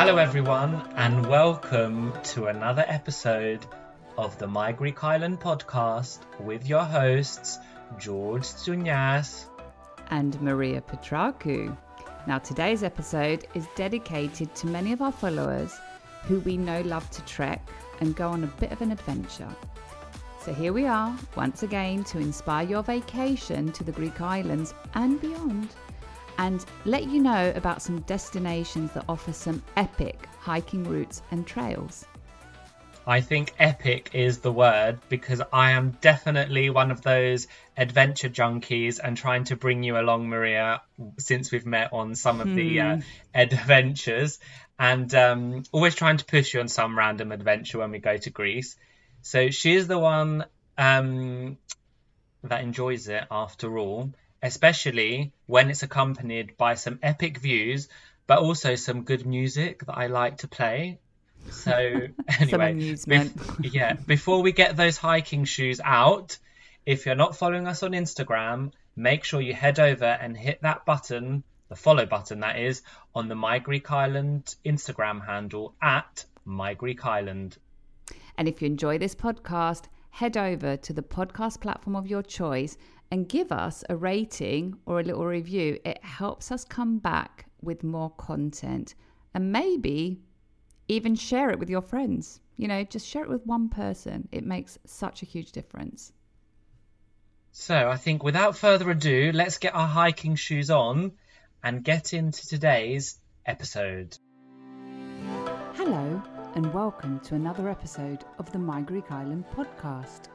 Hello, everyone, and welcome to another episode of the My Greek Island podcast with your hosts, George Tsounyas. and Maria Petraku. Now, today's episode is dedicated to many of our followers who we know love to trek and go on a bit of an adventure. So, here we are once again to inspire your vacation to the Greek islands and beyond, and let you know about some destinations that offer some epic hiking routes and trails. I think epic is the word because I am definitely one of those adventure junkies and trying to bring you along, Maria, since we've met on some of the uh, adventures and um, always trying to push you on some random adventure when we go to Greece. So she is the one um, that enjoys it after all, especially when it's accompanied by some epic views, but also some good music that I like to play. So anyway, bef- yeah, before we get those hiking shoes out, if you're not following us on Instagram, make sure you head over and hit that button, the follow button that is, on the My Greek Island Instagram handle at My Greek Island. And if you enjoy this podcast, head over to the podcast platform of your choice and give us a rating or a little review. It helps us come back with more content and maybe even share it with your friends. You know, just share it with one person. It makes such a huge difference. So I think without further ado, let's get our hiking shoes on and get into today's episode. Hello, and welcome to another episode of the My Greek Island podcast,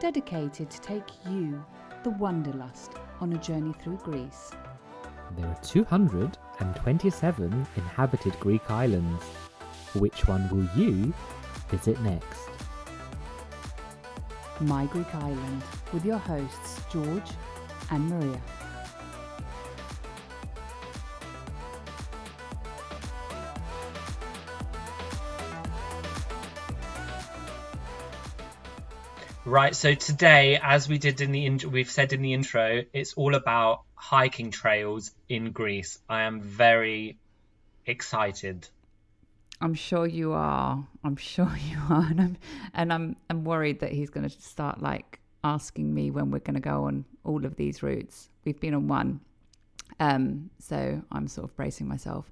dedicated to take you, the Wanderlust, on a journey through Greece. There are 227 inhabited Greek islands. Which one will you visit next? My Greek Island, with your hosts George and Maria. Right, so today, as we did in the in- we've said in the intro, it's all about hiking trails in Greece. I am very excited. I'm sure you are. I'm sure you are, and I'm and I'm I'm worried that he's going to start like asking me when we're going to go on all of these routes. We've been on one, um, so I'm sort of bracing myself.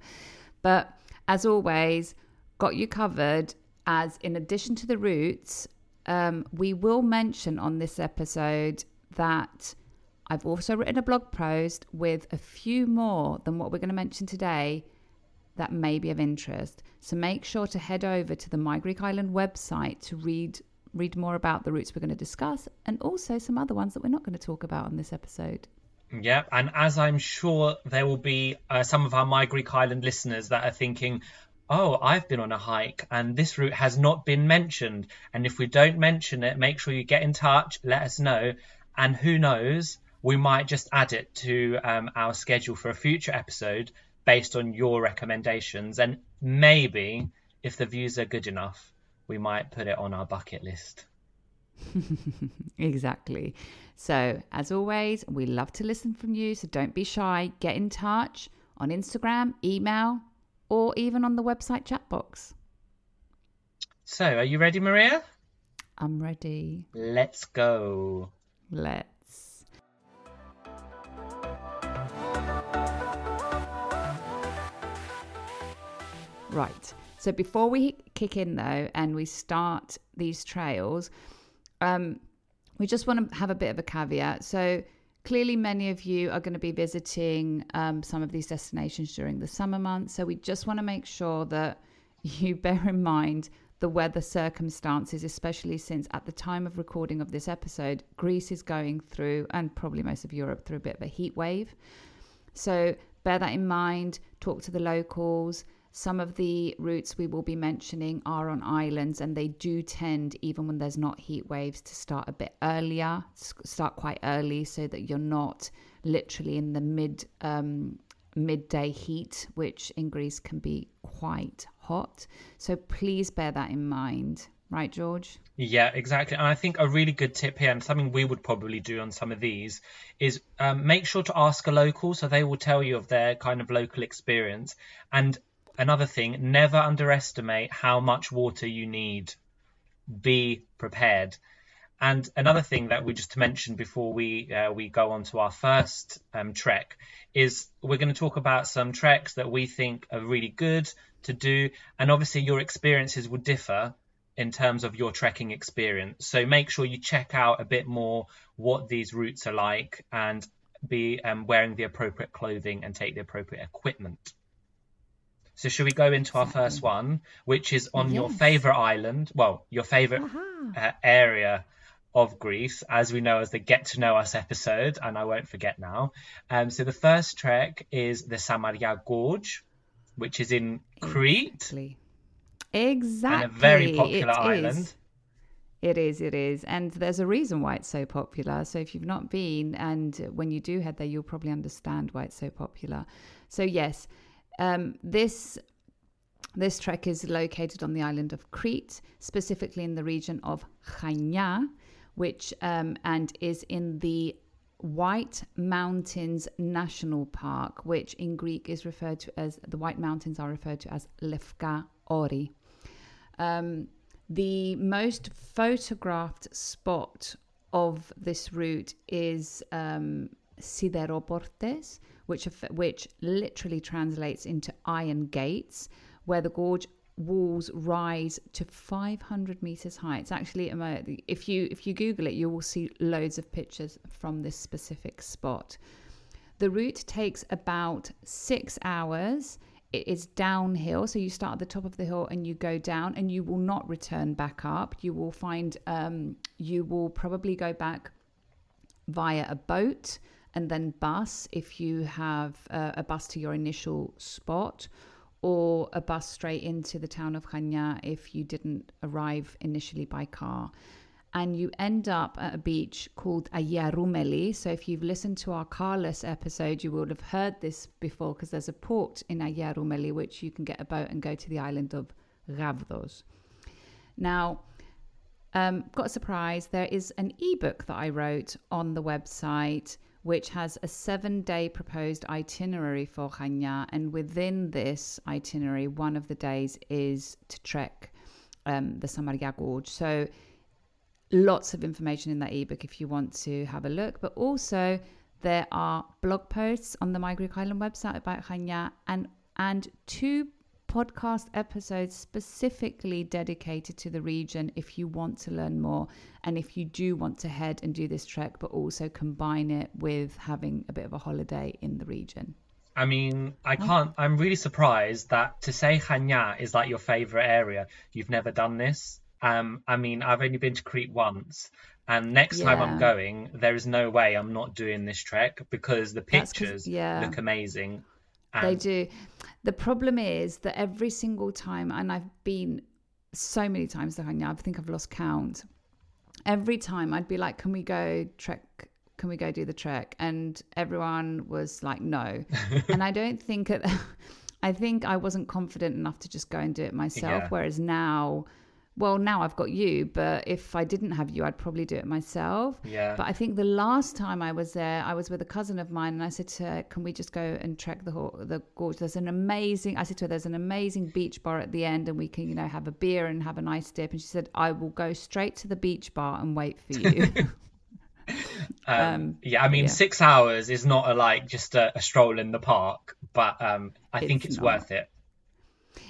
But as always, got you covered. As in addition to the routes, um, we will mention on this episode that I've also written a blog post with a few more than what we're going to mention today that may be of interest. So make sure to head over to the My Greek Island website to read read more about the routes we're going to discuss and also some other ones that we're not going to talk about on this episode. Yeah, and as I'm sure there will be uh, some of our My Greek Island listeners that are thinking, oh, I've been on a hike and this route has not been mentioned. And if we don't mention it, make sure you get in touch, let us know. And who knows, we might just add it to um, our schedule for a future episode based on your recommendations. And maybe if the views are good enough, we might put it on our bucket list. Exactly. So, as always, we love to listen from you. So, don't be shy. Get in touch on Instagram, email, or even on the website chat box. So, are you ready, Maria? I'm ready. Let's go. Let's. Right. So before we kick in though and we start these trails, um, we just want to have a bit of a caveat. So clearly many of you are going to be visiting um, some of these destinations during the summer months. So we just want to make sure that you bear in mind the weather circumstances, especially since at the time of recording of this episode, Greece is going through, and probably most of Europe, through a bit of a heat wave. So bear that in mind, talk to the locals. Some of the routes we will be mentioning are on islands, and they do tend, even when there's not heat waves, to start a bit earlier, start quite early, so that you're not literally in the mid um, midday heat, which in Greece can be quite hot. So please bear that in mind. Right, George? Yeah, exactly. And I think a really good tip here, and something we would probably do on some of these, is um, make sure to ask a local so they will tell you of their kind of local experience. And another thing, never underestimate how much water you need. Be prepared. And another thing that we just mentioned before we uh, we go on to our first um, trek is we're going to talk about some treks that we think are really good to do, and obviously your experiences will differ in terms of your trekking experience. So make sure you check out a bit more what these routes are like and be um, wearing the appropriate clothing and take the appropriate equipment. So should we go into our first one, which is on yes. your favorite island? Well, your favorite uh, area of Greece, as we know as the Get to Know Us episode, and I won't forget now. Um, so the first trek is the Samaria Gorge, which is in Crete. Exactly. Exactly. And a very popular it island. Is. It is, it is. And there's a reason why it's so popular. So if you've not been, and when you do head there, you'll probably understand why it's so popular. So, yes, um, this this trek is located on the island of Crete, specifically in the region of Chania, which um, and is in the White Mountains National Park, which in Greek is referred to as the White Mountains are referred to as Lefka Ori. Um, the most photographed spot of this route is um, Sideroportes, which which literally translates into iron gates, where the gorge walls rise to 500 meters high. It's actually if you if you Google it, you will see loads of pictures from this specific spot. The route takes about six hours. It is downhill, so you start at the top of the hill and you go down, and you will not return back up. You will find um, you will probably go back via a boat and then bus if you have a bus to your initial spot or a bus straight into the town of Chania if you didn't arrive initially by car. And you end up at a beach called Agia Roumeli. So if you've listened to our carless episode, you will have heard this before because there's a port in Agia Roumeli which you can get a boat and go to the island of Gavdos. Now, um, got a surprise. There is an ebook that I wrote on the website which has a seven day proposed itinerary for Chania. And within this itinerary, one of the days is to trek um, the Samaria Gorge. So lots of information in that ebook if you want to have a look. But also, there are blog posts on the My Greek Island website about Chania and, and two podcast episodes specifically dedicated to the region if you want to learn more and if you do want to head and do this trek, but also combine it with having a bit of a holiday in the region. I mean, I can't. I'm really surprised that to say Chania is like your favorite area. You've never done this. Um, I mean, I've only been to Crete once, and next yeah. time I'm going, there is no way I'm not doing this trek because the pictures yeah. look amazing. And... They do. The problem is that every single time, and I've been so many times to Chania, I think I've lost count. Every time I'd be like, "Can we go trek? Can we go do the trek?" And everyone was like, "No." and I don't think. I think I wasn't confident enough to just go and do it myself. Yeah. Whereas now, well, now I've got you, but if I didn't have you, I'd probably do it myself. Yeah. But I think the last time I was there, I was with a cousin of mine, and I said to her, "Can we just go and trek the ho- the gorge? There's an amazing." I said to her, "There's an amazing beach bar at the end, and we can, you know, have a beer and have a nice dip." And she said, "I will go straight to the beach bar and wait for you." Um, yeah, I mean, yeah. six hours is not a, like just a, a stroll in the park, but um, I think It's it's not. worth it.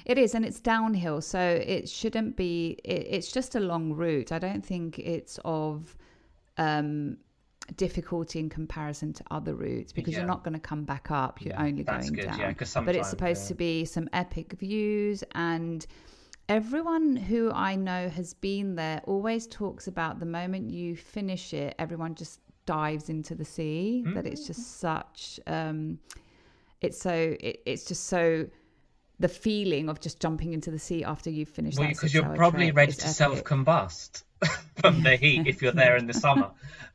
It is, and it's downhill, so it shouldn't be. It, it's just a long route. I don't think it's of um, difficulty in comparison to other routes because Yeah. you're not going to come back up. You're Yeah, only going good, down. yeah, but it's supposed to be some epic views, and everyone who I know has been there always talks about the moment you finish it, everyone just dives into the sea. That it's just Mm. such. Um, it's so. It, it's just so the feeling of just jumping into the sea after you've finished Well, because you're probably ready to epic. self-combust from the heat if you're there in the summer.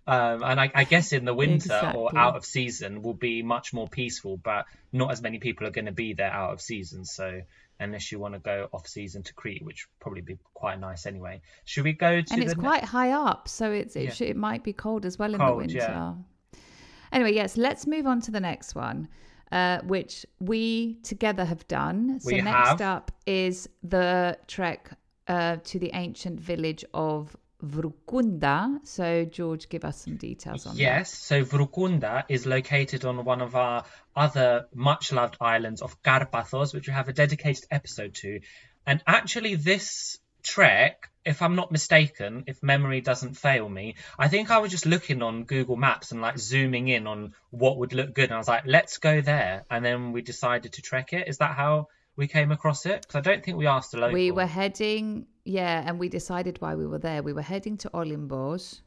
Um, and I, I guess in the winter or out of season will be much more peaceful, but not as many people are going to be there out of season. So unless you want to go off season to Crete, which would probably be quite nice anyway. Should we go to and it's ne- quite high up, so it's it, Yeah. should, it might be cold as well in the winter. yeah. Anyway, yes, let's move on to the next one, uh, which we together have done. So We next have. up is the trek uh, to the ancient village of Vrukunda. So George, give us some details on that. Yes, so Vrukunda is located on one of our other much loved islands of Karpathos, which we have a dedicated episode to. And actually, this trek, if I'm not mistaken, if memory doesn't fail me, I think I was just looking on Google Maps and like zooming in on what would look good. And I was like, let's go there. And then we decided to trek it. Is that how we came across it? Because I don't think we asked a local. We were heading, yeah, and we decided why we were there. We were heading to Olimbos,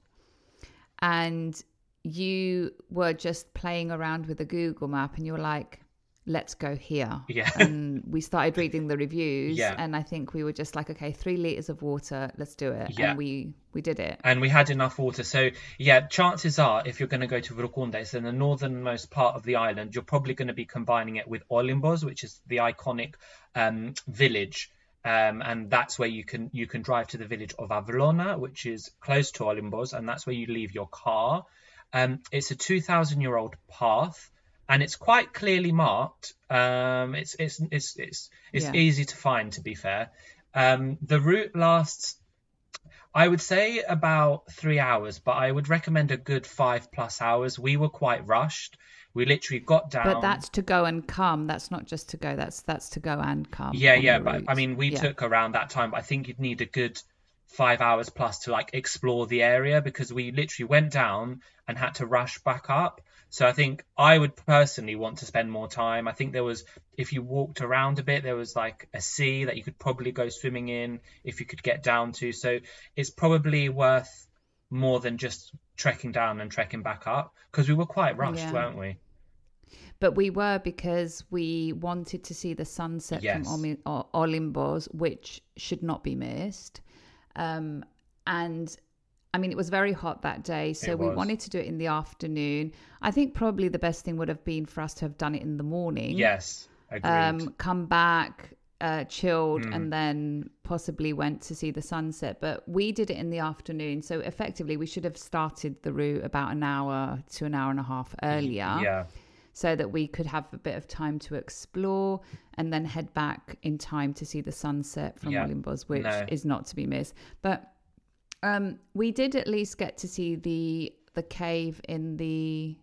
and you were just playing around with the Google map, and you were like, "Let's go here." Yeah. And we started reading the reviews, Yeah. and I think we were just like, "Okay, three liters of water, let's do it." Yeah. And we we did it. and we had enough water. So yeah, chances are if you're going to go to Vrukunda, it's in the northernmost part of the island. You're probably going to be combining it with Olimbos, which is the iconic um, village. Um, and that's where you can you can drive to the village of Avlona, which is close to Olimbos, and that's where you leave your car. Um, it's a 2,000 year old path, and it's quite clearly marked. Um, it's it's it's it's it's Yeah. easy to find, to be fair. Um, the route lasts I would say about three hours, but I would recommend a good five plus hours. We were quite rushed. We literally got down. But that's to go and come. That's not just to go. That's that's to go and come. yeah, yeah. But I mean, we Yeah. took around that time. But I think you'd need a good five hours plus to like explore the area because we literally went down and had to rush back up. So I think I would personally want to spend more time. I think there was, if you walked around a bit, there was like a sea that you could probably go swimming in if you could get down to. So it's probably worth more than just trekking down and trekking back up because we were quite rushed, Yeah. weren't we? But we were because we wanted to see the sunset Yes. from Olimbos, which should not be missed. Um, and I mean, it was very hot that day, so we wanted to do it in the afternoon. I think probably the best thing would have been for us to have done it in the morning. Yes, agreed. Um, come back, uh, chilled, Mm. and then possibly went to see the sunset. But we did it in the afternoon, so effectively we should have started the route about an hour to an hour and a half earlier yeah. so that we could have a bit of time to explore and then head back in time to see the sunset from Yeah. Which No. is not to be missed. But um, we did at least get to see the the cave in the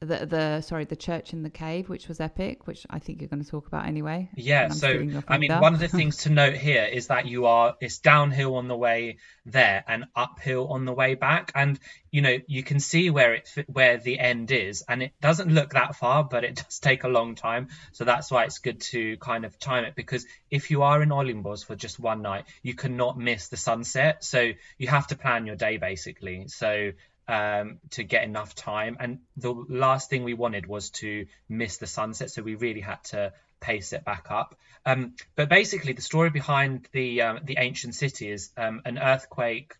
the the sorry the church in the cave, which was epic, which I think you're going to talk about anyway. Yeah, so I mean, one of the things to note here is that you are it's downhill on the way there and uphill on the way back, and you know you can see where it where the end is, and it doesn't look that far, but it does take a long time. So that's why it's good to kind of time it because if you are in Olimbos for just one night, you cannot miss the sunset. So you have to plan your day basically. So um, to get enough time. And the last thing we wanted was to miss the sunset, so we really had to pace it back up. Um, but basically, the story behind the um, the ancient city is um, an earthquake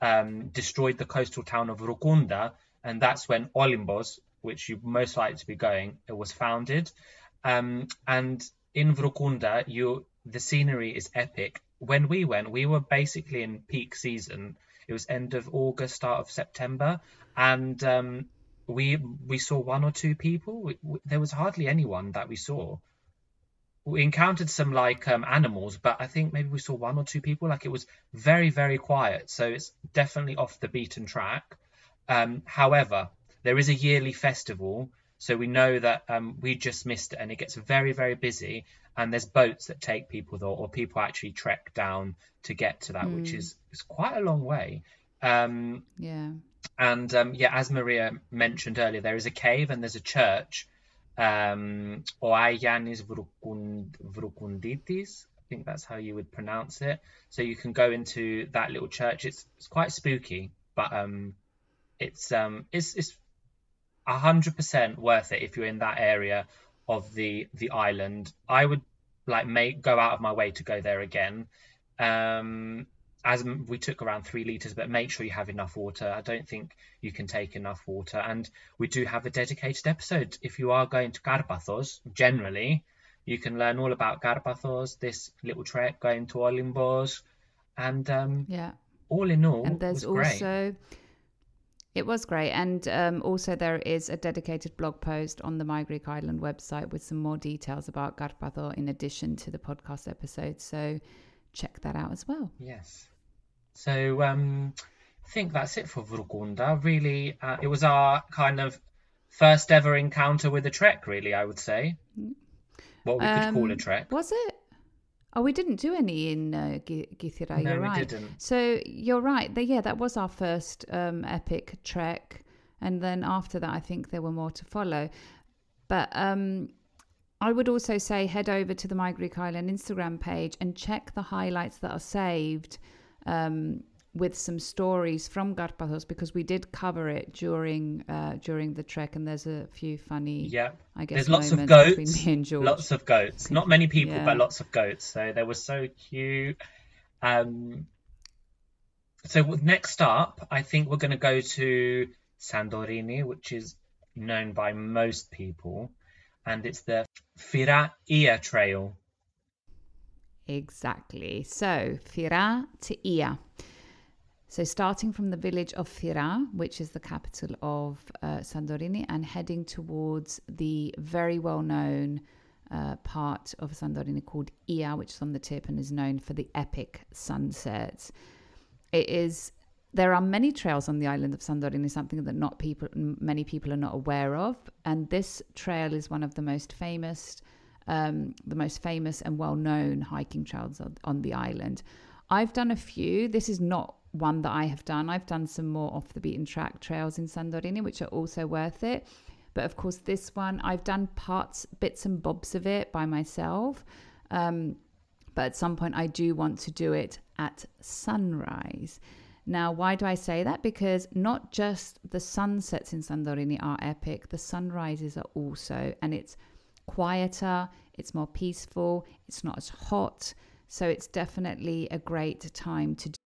um, destroyed the coastal town of Rukunda, and that's when Olimbos, which you most likely to be going, it was founded. Um, and in Vrukunda, you the scenery is epic. when we went, we were basically in peak season. It was end of August, start of September, and um, we we saw one or two people. We, we, there was hardly anyone that we saw. We encountered some like um, animals, but I think maybe we saw one or two people. Like it was very very quiet, so it's definitely off the beaten track. Um, however, there is a yearly festival, so we know that um, we just missed it, and it gets very very busy. And there's boats that take people there, or people actually trek down to get to that, mm. which is is quite a long way. Um, yeah. And um, yeah, as Maria mentioned earlier, there is a cave and there's a church. Um, Oayanis Vrukunditis. I think that's how you would pronounce it. So you can go into that little church. It's it's quite spooky, but um, it's um, it's it's hundred percent worth it if you're in that area of the the island. I would like make go out of my way to go there again. Um, as we took around three liters, but make sure you have enough water. I don't think you can take enough water. And we do have a dedicated episode. If you are going to Karpathos, generally, you can learn all about Karpathos, this little trek going to Olimbos, and um, yeah, all in all, and there's also. Great. It was great. And um, also, there is a dedicated blog post on the My Greek Island website with some more details about Karpatho in addition to the podcast episode. So check that out as well. Yes. So um, I think that's it for Vroukounda. Really, uh, it was our kind of first ever encounter with a trek. Really, I would say what we could call a um, trek. Was it? Oh, we didn't do any in uh, Kythera. No, you're we didn't. So you're right. The, yeah, that was our first um, epic trek, and then after that, I think there were more to follow. But um, I would also say head over to the My Greek Island Instagram page and check the highlights that are saved um, with some stories from Karpathos because we did cover it during uh, during the trek, and there's a few funny. Yeah, I guess there's lots of goats. Lots of goats. Not many people, yeah. but lots of goats. So they were so cute. Um, so next up, I think we're going to go to Santorini, which is known by most people, and it's the Fira Ia Trail. Exactly. So, Fira to Ia. So, starting from the village of Fira, which is the capital of uh, Santorini, and heading towards the very well known uh, part of Santorini called Ia, which is on the tip and is known for the epic sunsets. It is. There are many trails on the island of Santorini, something that not people, many people are not aware of, and this trail is one of the most famous um, the most famous and well known hiking trails on the island. I've done a few. This is not one that I have done. I've done some more off the beaten track trails in Santorini, which are also worth it. But of course, this one, I've done parts, bits and bobs of it by myself. Um, but at some point, I do want to do it at sunrise. Now, why do I say that? Because not just the sunsets in Santorini are epic, the sunrises are also, and it's quieter, it's more peaceful, it's not as hot. So it's definitely a great time to do.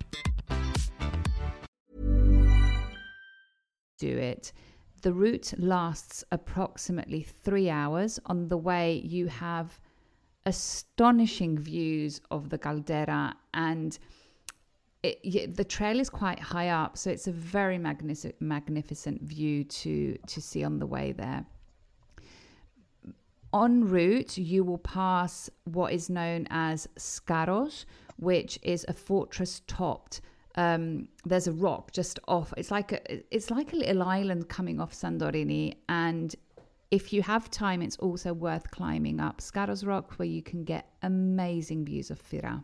Do it the route lasts approximately three hours. On the way, you have astonishing views of the caldera and it, the trail is quite high up, so it's a very magnific- magnificent view to to see on the way there. en route, you will pass what is known as Skaros, which is a fortress topped. Um, there's a rock just off. It's like a it's like a little island coming off Santorini, and if you have time, it's also worth climbing up Skaros Rock, where you can get amazing views of Fira.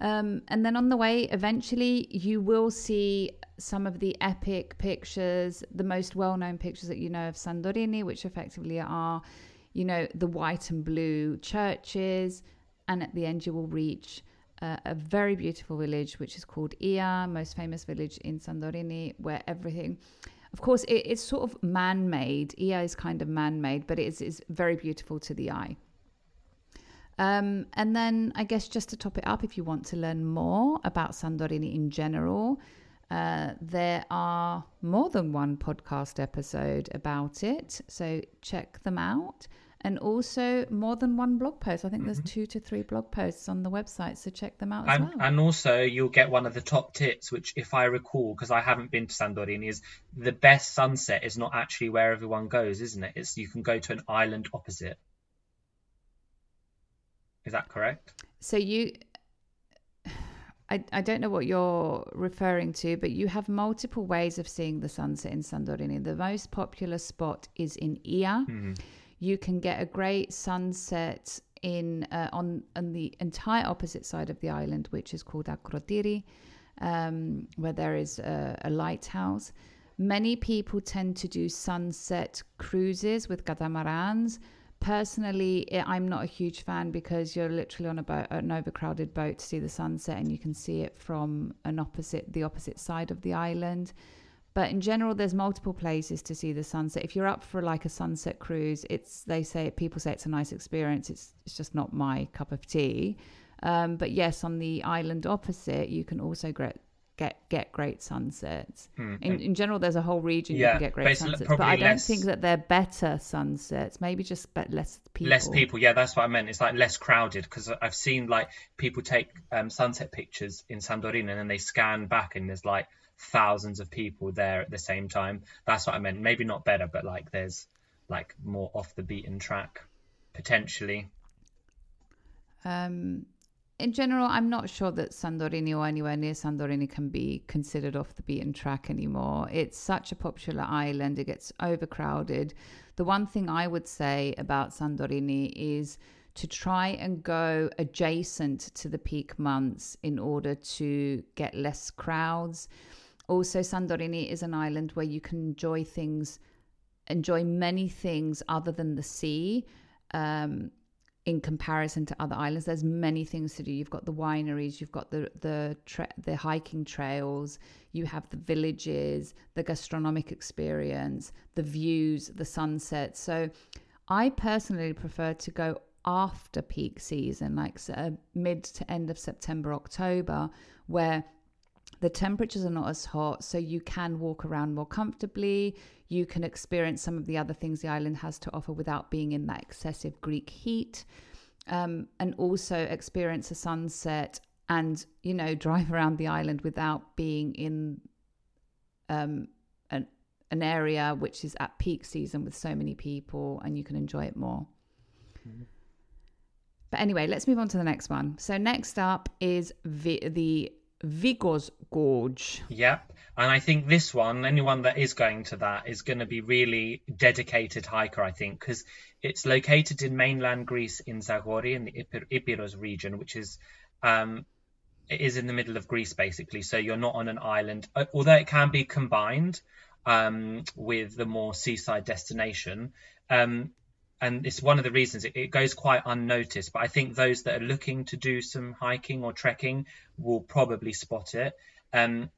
Um, and then on the way, eventually, you will see some of the epic pictures, the most well known pictures that you know of Santorini, which effectively are, you know, the white and blue churches. And at the end, you will reach a very beautiful village, which is called Ia, most famous village in Santorini, where everything. Of course, it, it's sort of man made. Ia is kind of man made, but it is, is very beautiful to the eye. Um, and then, I guess, just to top it up, if you want to learn more about Santorini in general, uh, there are more than one podcast episode about it. So check them out. And also more than one blog post. I think there's mm-hmm. two to three blog posts on the website. So check them out as And, well. and also, you'll get one of the top tips, which, if I recall, because I haven't been to Santorini, is the best sunset is not actually where everyone goes, isn't it? It's you can go to an island opposite. Is that correct? So you, I, I don't know what you're referring to, but you have multiple ways of seeing the sunset in Santorini. The most popular spot is in Ia. Mm-hmm. You can get a great sunset in uh, on on the entire opposite side of the island, which is called Akrotiri, um, where there is a, a lighthouse. Many people tend to do sunset cruises with catamarans. Personally, I- I'm not a huge fan because you're literally on a boat, an overcrowded boat to see the sunset, and you can see it from an opposite, the opposite side of the island. But in general, there's multiple places to see the sunset. If you're up for like a sunset cruise, it's they say people say it's a nice experience. It's it's just not my cup of tea. Um, but yes, on the island opposite, you can also get get get great sunsets. In, in general, there's a whole region you Hmm. Yeah, can get great sunsets. But probably I don't less- think that they're better sunsets. Maybe just less people. Less people, yeah, that's what I meant. It's like less crowded because I've seen like people take um, sunset pictures in Santorini and then they scan back and there's like thousands of people there at the same time. That's what I meant. Maybe not better, but like there's like more off the beaten track potentially. Um, in general, I'm not sure that Santorini or anywhere near Santorini can be considered off the beaten track anymore. It's such a popular island, it gets overcrowded. The one thing I would say about Santorini is to try and go adjacent to the peak months in order to get less crowds. Also, Santorini is an island where you can enjoy things, enjoy many things other than the sea. Um, in comparison to other islands. There's many things to do. You've got the wineries, you've got the the the hiking trails, you have the villages, the gastronomic experience, the views, the sunsets. So, I personally prefer to go after peak season, like uh, mid to end of September, October, where the temperatures are not as hot, so you can walk around more comfortably. You can experience some of the other things the island has to offer without being in that excessive Greek heat, um, and also experience a sunset and you know drive around the island without being in um, an an area which is at peak season with so many people, and you can enjoy it more. But anyway, let's move on to the next one. So next up is Vi- the Vikos Gorge. Yep. And I think this one, anyone that is going to that is going to be really dedicated hiker, I think, because it's located in mainland Greece in Zagori in the Epir- Epirus region, which is um, it is in the middle of Greece basically. So you're not on an island, Uh, although it can be combined um, with the more seaside destination. Um, and it's one of the reasons it, it goes quite unnoticed. But I think those that are looking to do some hiking or trekking will probably spot it. Um,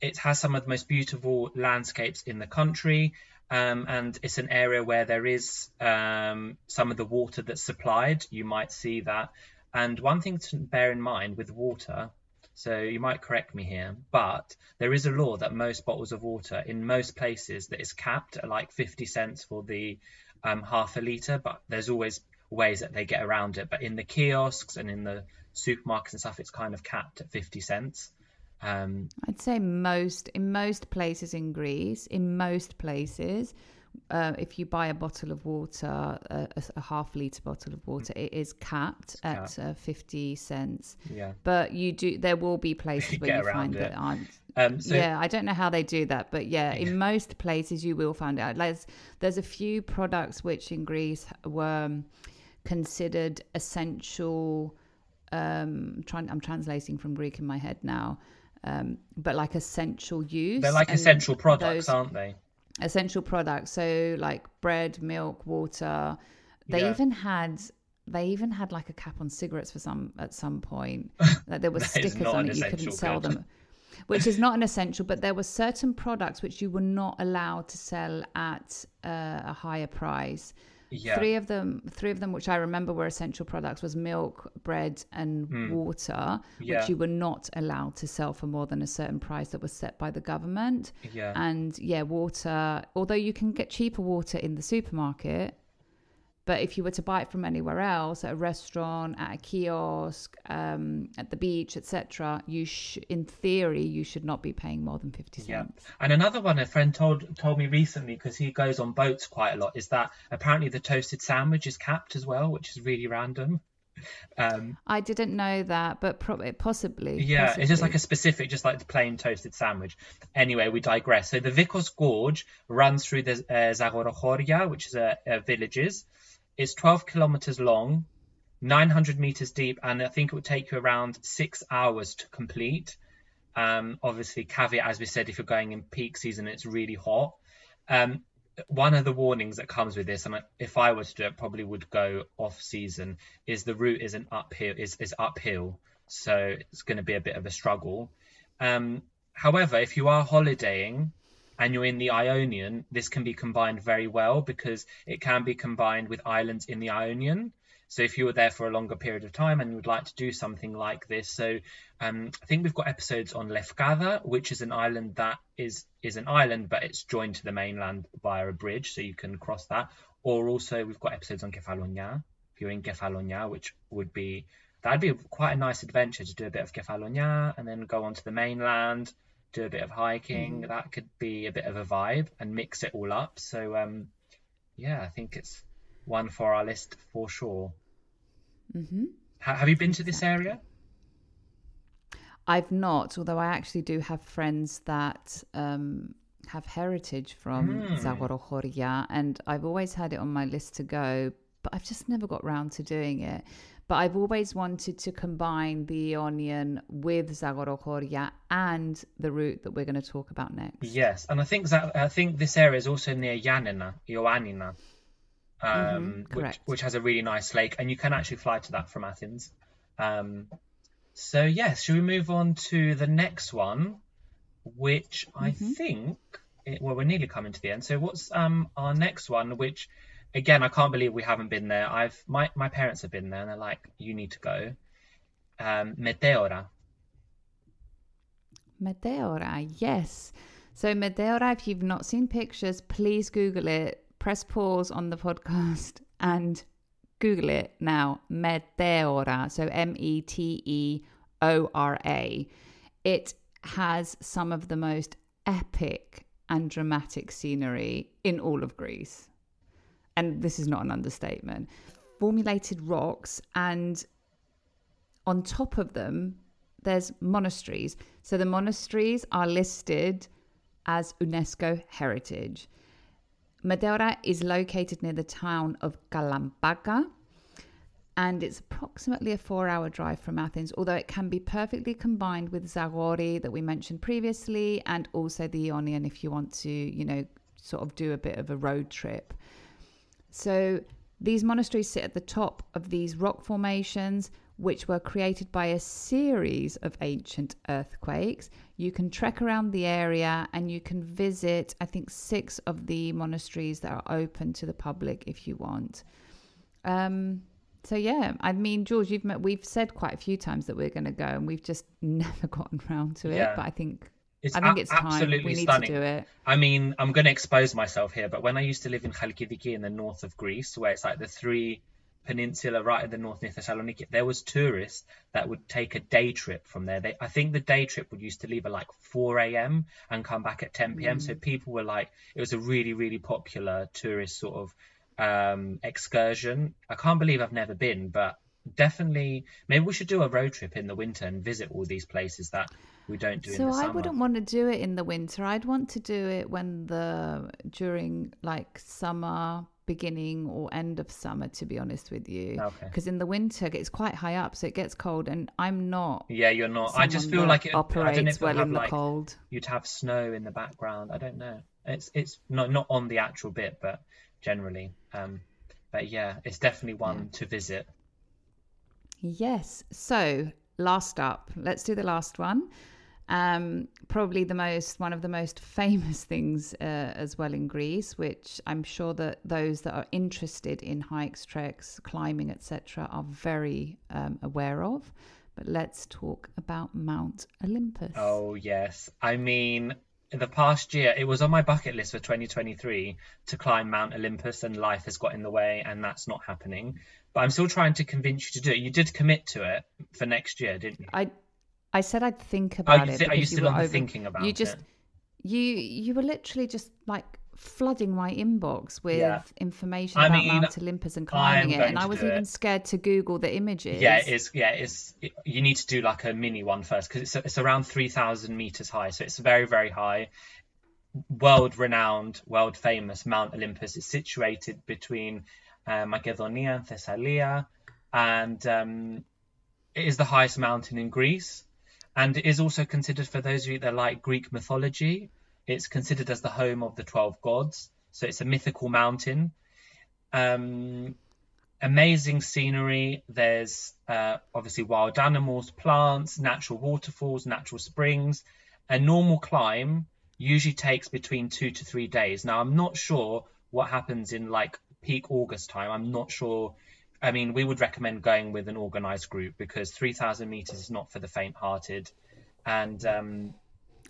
it has some of the most beautiful landscapes in the country, um, and it's an area where there is um, some of the water that's supplied. You might see that. And one thing to bear in mind with water, so you might correct me here, but there is a law that most bottles of water in most places that is capped at like 50 cents for the um, half a litre, but there's always ways that they get around it. But in the kiosks and in the supermarkets and stuff, it's kind of capped at 50 cents. Um, I'd say most in most places in Greece, in most places, uh, if you buy a bottle of water, a, a, half liter bottle of water, it is capped at uh, 50 cents. Yeah. But you do, there will be places where you find it. that aren't. Um, so yeah, I don't know how they do that, but yeah, in most places you will find out. There's, there's a few products which in Greece were um, considered essential. Um, trying, I'm translating from Greek in my head now, um, but like essential use. they're like essential products, those- aren't they? Essential products. So like bread milk water. They Yeah. even had they even had like a cap on cigarettes for some at some point. Like there were stickers on it. You couldn't sell good. them. Which is not an essential but there were certain products which you were not allowed to sell at uh, a higher price Yeah. three of them three of them which i remember were essential products was milk bread and water Hmm. Yeah. which you were not allowed to sell for more than a certain price that was set by the government Yeah. and yeah, water, although you can get cheaper water in the supermarket, but if you were to buy it from anywhere else, at a restaurant, at a kiosk, um, at the beach, etc., you sh- in theory you should not be paying more than 50 cents. Yeah, and another one a friend told told me recently because he goes on boats quite a lot is that apparently the toasted sandwich is capped as well, which is really random. Um, I didn't know that, but pro- possibly. yeah, it's just like a specific, just like the plain toasted sandwich. Anyway, we digress. So the Vikos Gorge runs through the uh, Zagorochoria, which is a, a villages. It's 12 kilometers long, 900 meters deep, and I think it would take you around six hours to complete. Um, obviously, caveat as we said, if you're going in peak season, it's really hot. Um, one of the warnings that comes with this, and if I were to do it, probably would go off season, is the route is an uphill is is uphill, so it's going to be a bit of a struggle. Um, however, if you are holidaying and you're in the Ionian, this can be combined very well because it can be combined with islands in the Ionian. So if you were there for a longer period of time and you would like to do something like this, so um, I think we've got episodes on Lefkada, which is an island that is is an island, but it's joined to the mainland via a bridge, so you can cross that. Or also we've got episodes on Kefalonia, if you're in Kefalonia, which would be that'd be quite a nice adventure to do a bit of Kefalonia and then go on to the mainland, do a bit of hiking. That could be a bit of a vibe and mix it all up. So um, yeah, I think it's one for our list for sure. Mm-hmm. have you been to this area? I've not, although I actually do have friends that um, have heritage from Hmm. Zagorochoria, and I've always had it on my list to go, but I've just never got round to doing it. But I've always wanted to combine the Ionian with Zagorochoria and the route that we're going to talk about next. Yes, and I think that I think this area is also near Yanina, Ioannina, um, which correct. which has a really nice lake, and you can actually fly to that from Athens. Um, so yes, should we move on to the next one, which I think it, well we're nearly coming to the end. So what's um our next one? Which again I can't believe we haven't been there. I've my my parents have been there, and they're like, you need to go. Um, Meteora. Meteora, yes. So Meteora, if you've not seen pictures, please Google it. Press pause on the podcast and Google it now. Meteora. So M E T E O R A. It has some of the most epic and dramatic scenery in all of Greece. And this is not an understatement. Formulated rocks and on top of them, there's monasteries. So the monasteries are listed as UNESCO heritage. Meteora is located near the town of Kalampaka and it's approximately a four hour drive from Athens, although it can be perfectly combined with Zagori that we mentioned previously and also the Ionian if you want to, you know, sort of do a bit of a road trip. So these monasteries sit at the top of these rock formations, which were created by a series of ancient earthquakes. You can trek around the area and you can visit, I think, six of the monasteries that are open to the public if you want. Um, so yeah, I mean, George, you've met, we've said quite a few times that we're going to go, and we've just never gotten round to it. Yeah. But I think It's I think a- it's time absolutely we need stunning. to do it. I mean, I'm going to expose myself here, but when I used to live in Chalkidiki in the north of Greece, where it's like the three peninsula right in the north near Thessaloniki, there was tourists that would take a day trip from there. They, I think the day trip would used to leave at like 4 a.m. and come back at 10 p.m. So people were like, it was a really, really popular tourist sort of um, excursion. I can't believe I've never been, but definitely maybe we should do a road trip in the winter and visit all these places that we don't do in So I wouldn't want to do it in the winter. I'd want to do it when the during like summer beginning or end of summer to be honest with you Okay. because in the winter it's quite high up so it gets cold and i'm not Yeah, you're not. I just feel like it, I don't know operates if it would well in the like cold you'd have snow in the background. I don't know. It's it's not not on the actual bit, but generally. Um, but yeah, it's definitely one to visit. Yes. So last up, let's do the last one. Um, probably the most one of the most famous things uh, as well in Greece, which I'm sure that those that are interested in hikes, treks, climbing, etc., are very um, aware of. But let's talk about Mount Olympus. Oh yes, I mean. In the past year, it was on my bucket list for 2023 to climb Mount Olympus, and life has got in the way, and that's not happening. But I'm still trying to convince you to do it. You did commit to it for next year, didn't you? I I said I'd think about you it. thi- are you still were on over- thinking about you just it? you you were literally just like flooding my inbox with Yeah. information I about mean, Mount Olympus and climbing it, and I was even it. scared to Google the images. Yeah, it's yeah, it's it, you need to do like a mini one first because it's it's around three thousand meters high, so it's very very high. World renowned, world famous Mount Olympus is situated between uh, Macedonia and Thessalia, and um, it is the highest mountain in Greece, and it is also considered for those of you that like Greek mythology. It's considered as the home of the twelve gods, so it's a mythical mountain. Um, amazing scenery. There's uh, obviously wild animals, plants, natural waterfalls, natural springs. A normal climb usually takes between two to three days. Now, I'm not sure what happens in like peak August time. I'm not sure. I mean, we would recommend going with an organized group because 3,000 meters is not for the faint hearted. And um,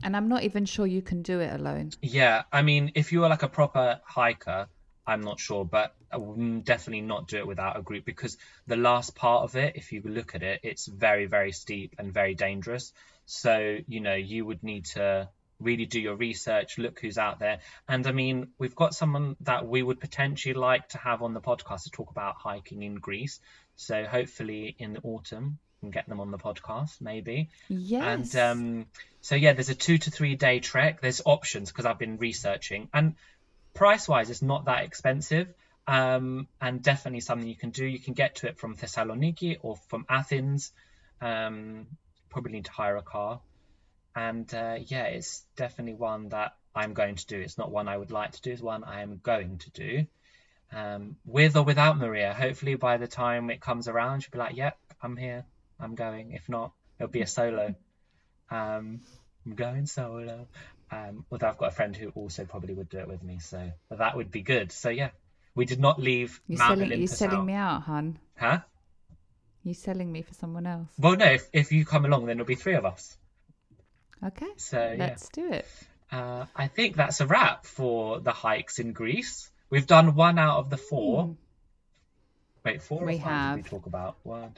and I'm not even sure you can do it alone. yeah, I mean, if you were like a proper hiker, I'm not sure, but I would definitely not do it without a group because the last part of it, if you look at it, it's very, very steep and very dangerous. So, you know, you would need to really do your research, look who's out there. And I mean, we've got someone that we would potentially like to have on the podcast to talk about hiking in Greece. So hopefully in the autumn, we can get them on the podcast, maybe. Yes. And um, so yeah, there's a two to three day trek. There's options because I've been researching, and price wise, it's not that expensive. Um, and definitely something you can do. You can get to it from Thessaloniki or from Athens. Um, probably need to hire a car. And uh, yeah, it's definitely one that I'm going to do. It's not one I would like to do. It's one I am going to do. Um, with or without Maria. Hopefully, by the time it comes around, she'll be like, "Yep, I'm here. I'm going." If not, it'll be a solo. Um, I'm going solo. Um, although I've got a friend who also probably would do it with me, so but that would be good. So yeah, we did not leave You're Mount selling, you're selling out. me out, hun. Huh? You're selling me for someone else. Well, no. If, if you come along, then it'll be three of us. Okay. So. Let's do it. Uh, I think that's a wrap for the hikes in Greece. We've done one out of the four. Wait, four or. We did we have. talk about? One.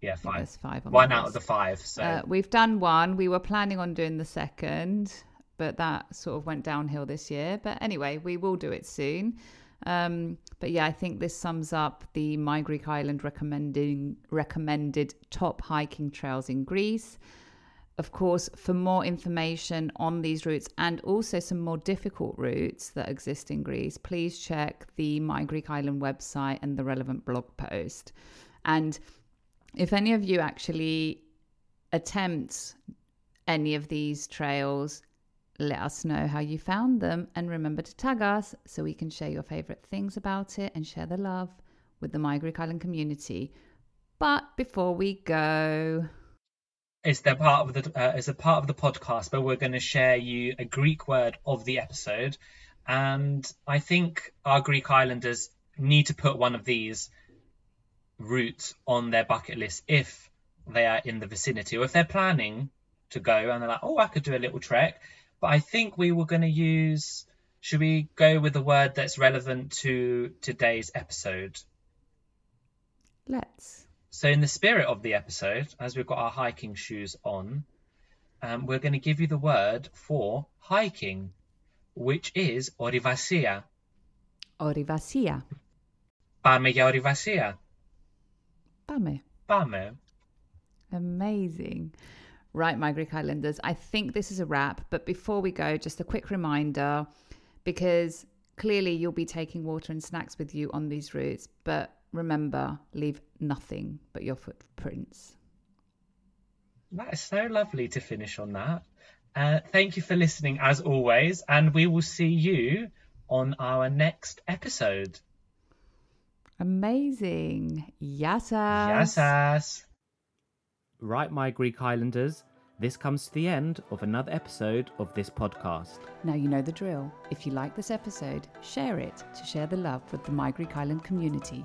Yeah, five. five on one out of the five. So Uh, we've done one. We were planning on doing the second, but that sort of went downhill this year. But anyway, we will do it soon. Um, but yeah, I think this sums up the My Greek Island recommending recommended top hiking trails in Greece. Of course, for more information on these routes and also some more difficult routes that exist in Greece, please check the My Greek Island website and the relevant blog post. And if any of you actually attempt any of these trails, let us know how you found them and remember to tag us so we can share your favorite things about it and share the love with the My Greek Island community. But before we go, it's the part of the uh, it's a part of the podcast where we're going to share you a Greek word of the episode, and I think our Greek Islanders need to put one of these routes on their bucket list if they are in the vicinity or if they're planning to go and they're like, oh, I could do a little trek. But I think we were going to use. Should we go with the word that's relevant to today's episode? let's. So, in the spirit of the episode, as we've got our hiking shoes on, um, we're going to give you the word for hiking, which is orivasia. Orivasia. Πάμε για orivasia. Πάμε. Πάμε. Amazing. Right, my Greek Islanders, I think this is a wrap. But before we go, just a quick reminder because clearly you'll be taking water and snacks with you on these routes. But remember, leave nothing but your footprints. That is so lovely to finish on that. Uh, thank you for listening as always, and we will see you on our next episode. Amazing. Yassas. Yassas. Right, my Greek Islanders, this comes to the end of another episode of this podcast. Now you know the drill. If you like this episode, share it to share the love with the My Greek Island community,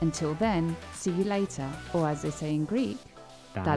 Until then, see you later, or as they say in Greek, Τα